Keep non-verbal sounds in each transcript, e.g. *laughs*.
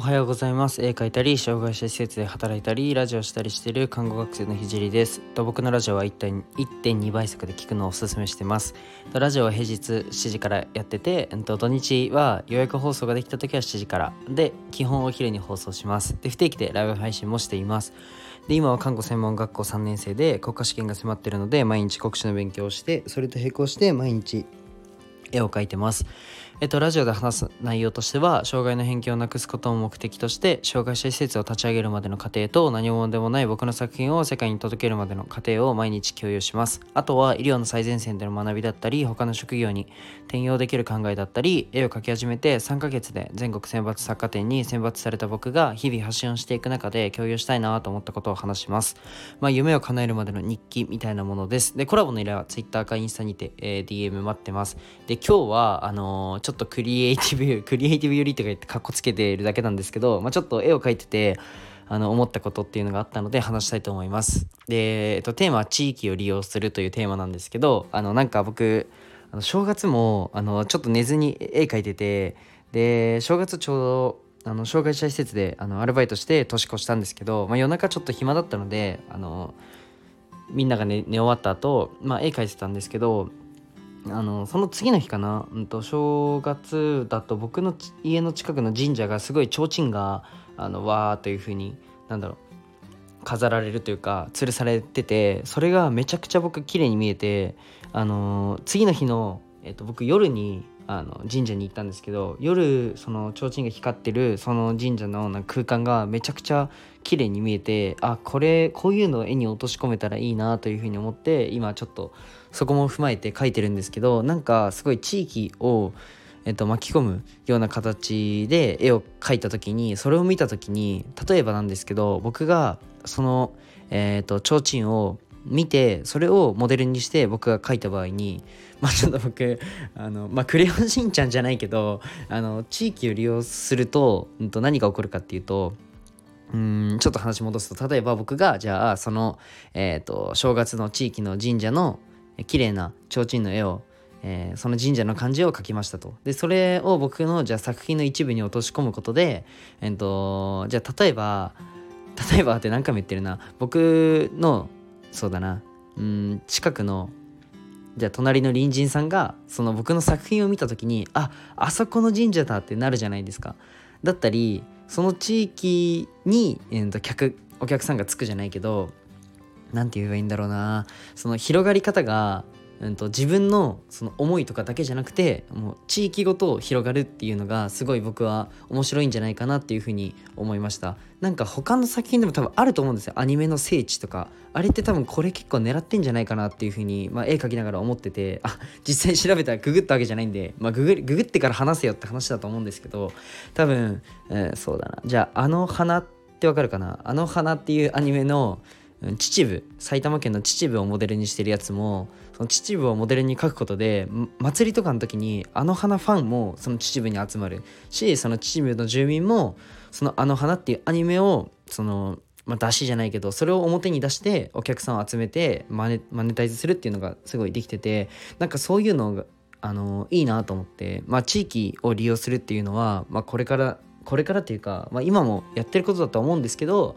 おはようございます。絵描いたり障害者施設で働いたりラジオしたりしている看護学生のひじりです。と僕のラジオは1.2倍速で聞くのをおすすめしてます。とラジオは平日7時からやっててと土日は予約放送ができた時は7時から。で基本お昼に放送します。で不定期でライブ配信もしています。で今は看護専門学校3年生で国家試験が迫っているので毎日国試の勉強をしてそれと並行して毎日絵を描いてます。えっと、ラジオで話す内容としては障害の偏見をなくすことを目的として障害者施設を立ち上げるまでの過程と何もでもない僕の作品を世界に届けるまでの過程を毎日共有します。あとは医療の最前線での学びだったり他の職業に転用できる考えだったり絵を描き始めて3ヶ月で全国選抜作家展に選抜された僕が日々発信をしていく中で共有したいなと思ったことを話します。まあ夢を叶えるまでの日記みたいなものです。でコラボの依頼は Twitter かインスタにて、えー、DM 待ってます。で今日はあのー、ちょっとクリエイティブ *laughs* クリエイティブよりとか言ってかっこつけてるだけなんですけど、まあ、ちょっと絵を描いててあの思ったことっていうのがあったので話したいと思います。で、えっと、テーマは地域を利用するというテーマなんですけどあのなんか僕あの正月もあのちょっと寝ずに絵描いててで正月ちょうどあの障害者施設であのアルバイトして年越したんですけど、まあ、夜中ちょっと暇だったのであのみんなが寝寝終わった後、まあ絵描いてたんですけどあのその次の日かな、うん、と正月だと僕の家の近くの神社がすごい提灯があのわーというふうになんだろう飾られるというか吊るされててそれがめちゃくちゃ僕綺麗に見えてあの次の日の、えっと、僕夜にあの神社に行ったんですけど夜その提灯が光ってるその神社のなんか空間がめちゃくちゃ綺麗に見えてあこれこういうのを絵に落とし込めたらいいなというふうに思って今ちょっとそこも踏まえて描いてるんですけどなんかすごい地域を、えっと、巻き込むような形で絵を描いた時にそれを見た時に例えばなんですけど僕がその、えー、と提灯を見てそれをモデルにして僕が描いた場合に *laughs* まあちょっと僕あのまあクレヨンしんちゃんじゃないけどあの地域を利用すると,、何が起こるかっていうとうんちょっと話戻すと例えば僕がじゃあその、えーと、正月の地域の神社の綺麗な提灯の絵を、えー、その神社の漢字を描きましたと。でそれを僕のじゃあ作品の一部に落とし込むことで、えーと、じゃあ例えば例えばって何回も言ってるな。僕のそうだな。うん近くのじゃあ隣の隣人さんがその僕の作品を見た時にああそこの神社だってなるじゃないですか。だったりその地域に、えー、と客お客さんがつくじゃないけど何て言えばいいんだろうな。その広がり方が、うんと、自分のその思いとかだけじゃなくてもう地域ごと広がるっていうのがすごい僕は面白いんじゃないかなっていうふうに思いました。なんか他の作品でも多分あると思うんですよ。アニメの聖地とか。あれって多分これ結構狙ってんじゃないかなっていうふうに、まあ、絵描きながら思っててあ実際調べたらググったわけじゃないんで、まあ、ググググってから話せよって話だと思うんですけど多分、えー、そうだな。じゃああの花ってわかるかな？あの花っていうアニメの秩父埼玉県の秩父をモデルにしてるやつもその秩父をモデルに描くことで祭りとかの時にあの花ファンもその秩父に集まる。しその秩父の住民もその「あの花」っていうアニメをそのまあ、出しじゃないけどそれを表に出してお客さんを集めてマネマネタイズするっていうのがすごいできててなんかそういうのがあのいいなと思って、まあ、地域を利用するっていうのは、まあ、これからこれからっていうか、まあ、今もやってることだと思うんですけど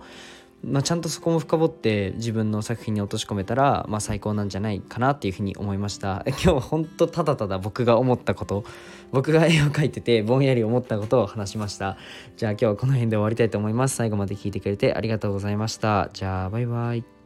まあ、ちゃんとそこも深掘って自分の作品に落とし込めたら、まあ、最高なんじゃないかなっていうふうに思いました。*laughs* 今日は本当ただただ僕が思ったこと。僕が絵を描いててぼんやり思ったことを話しました。じゃあ今日はこの辺で終わりたいと思います。最後まで聞いてくれてありがとうございました。じゃあバイバイ。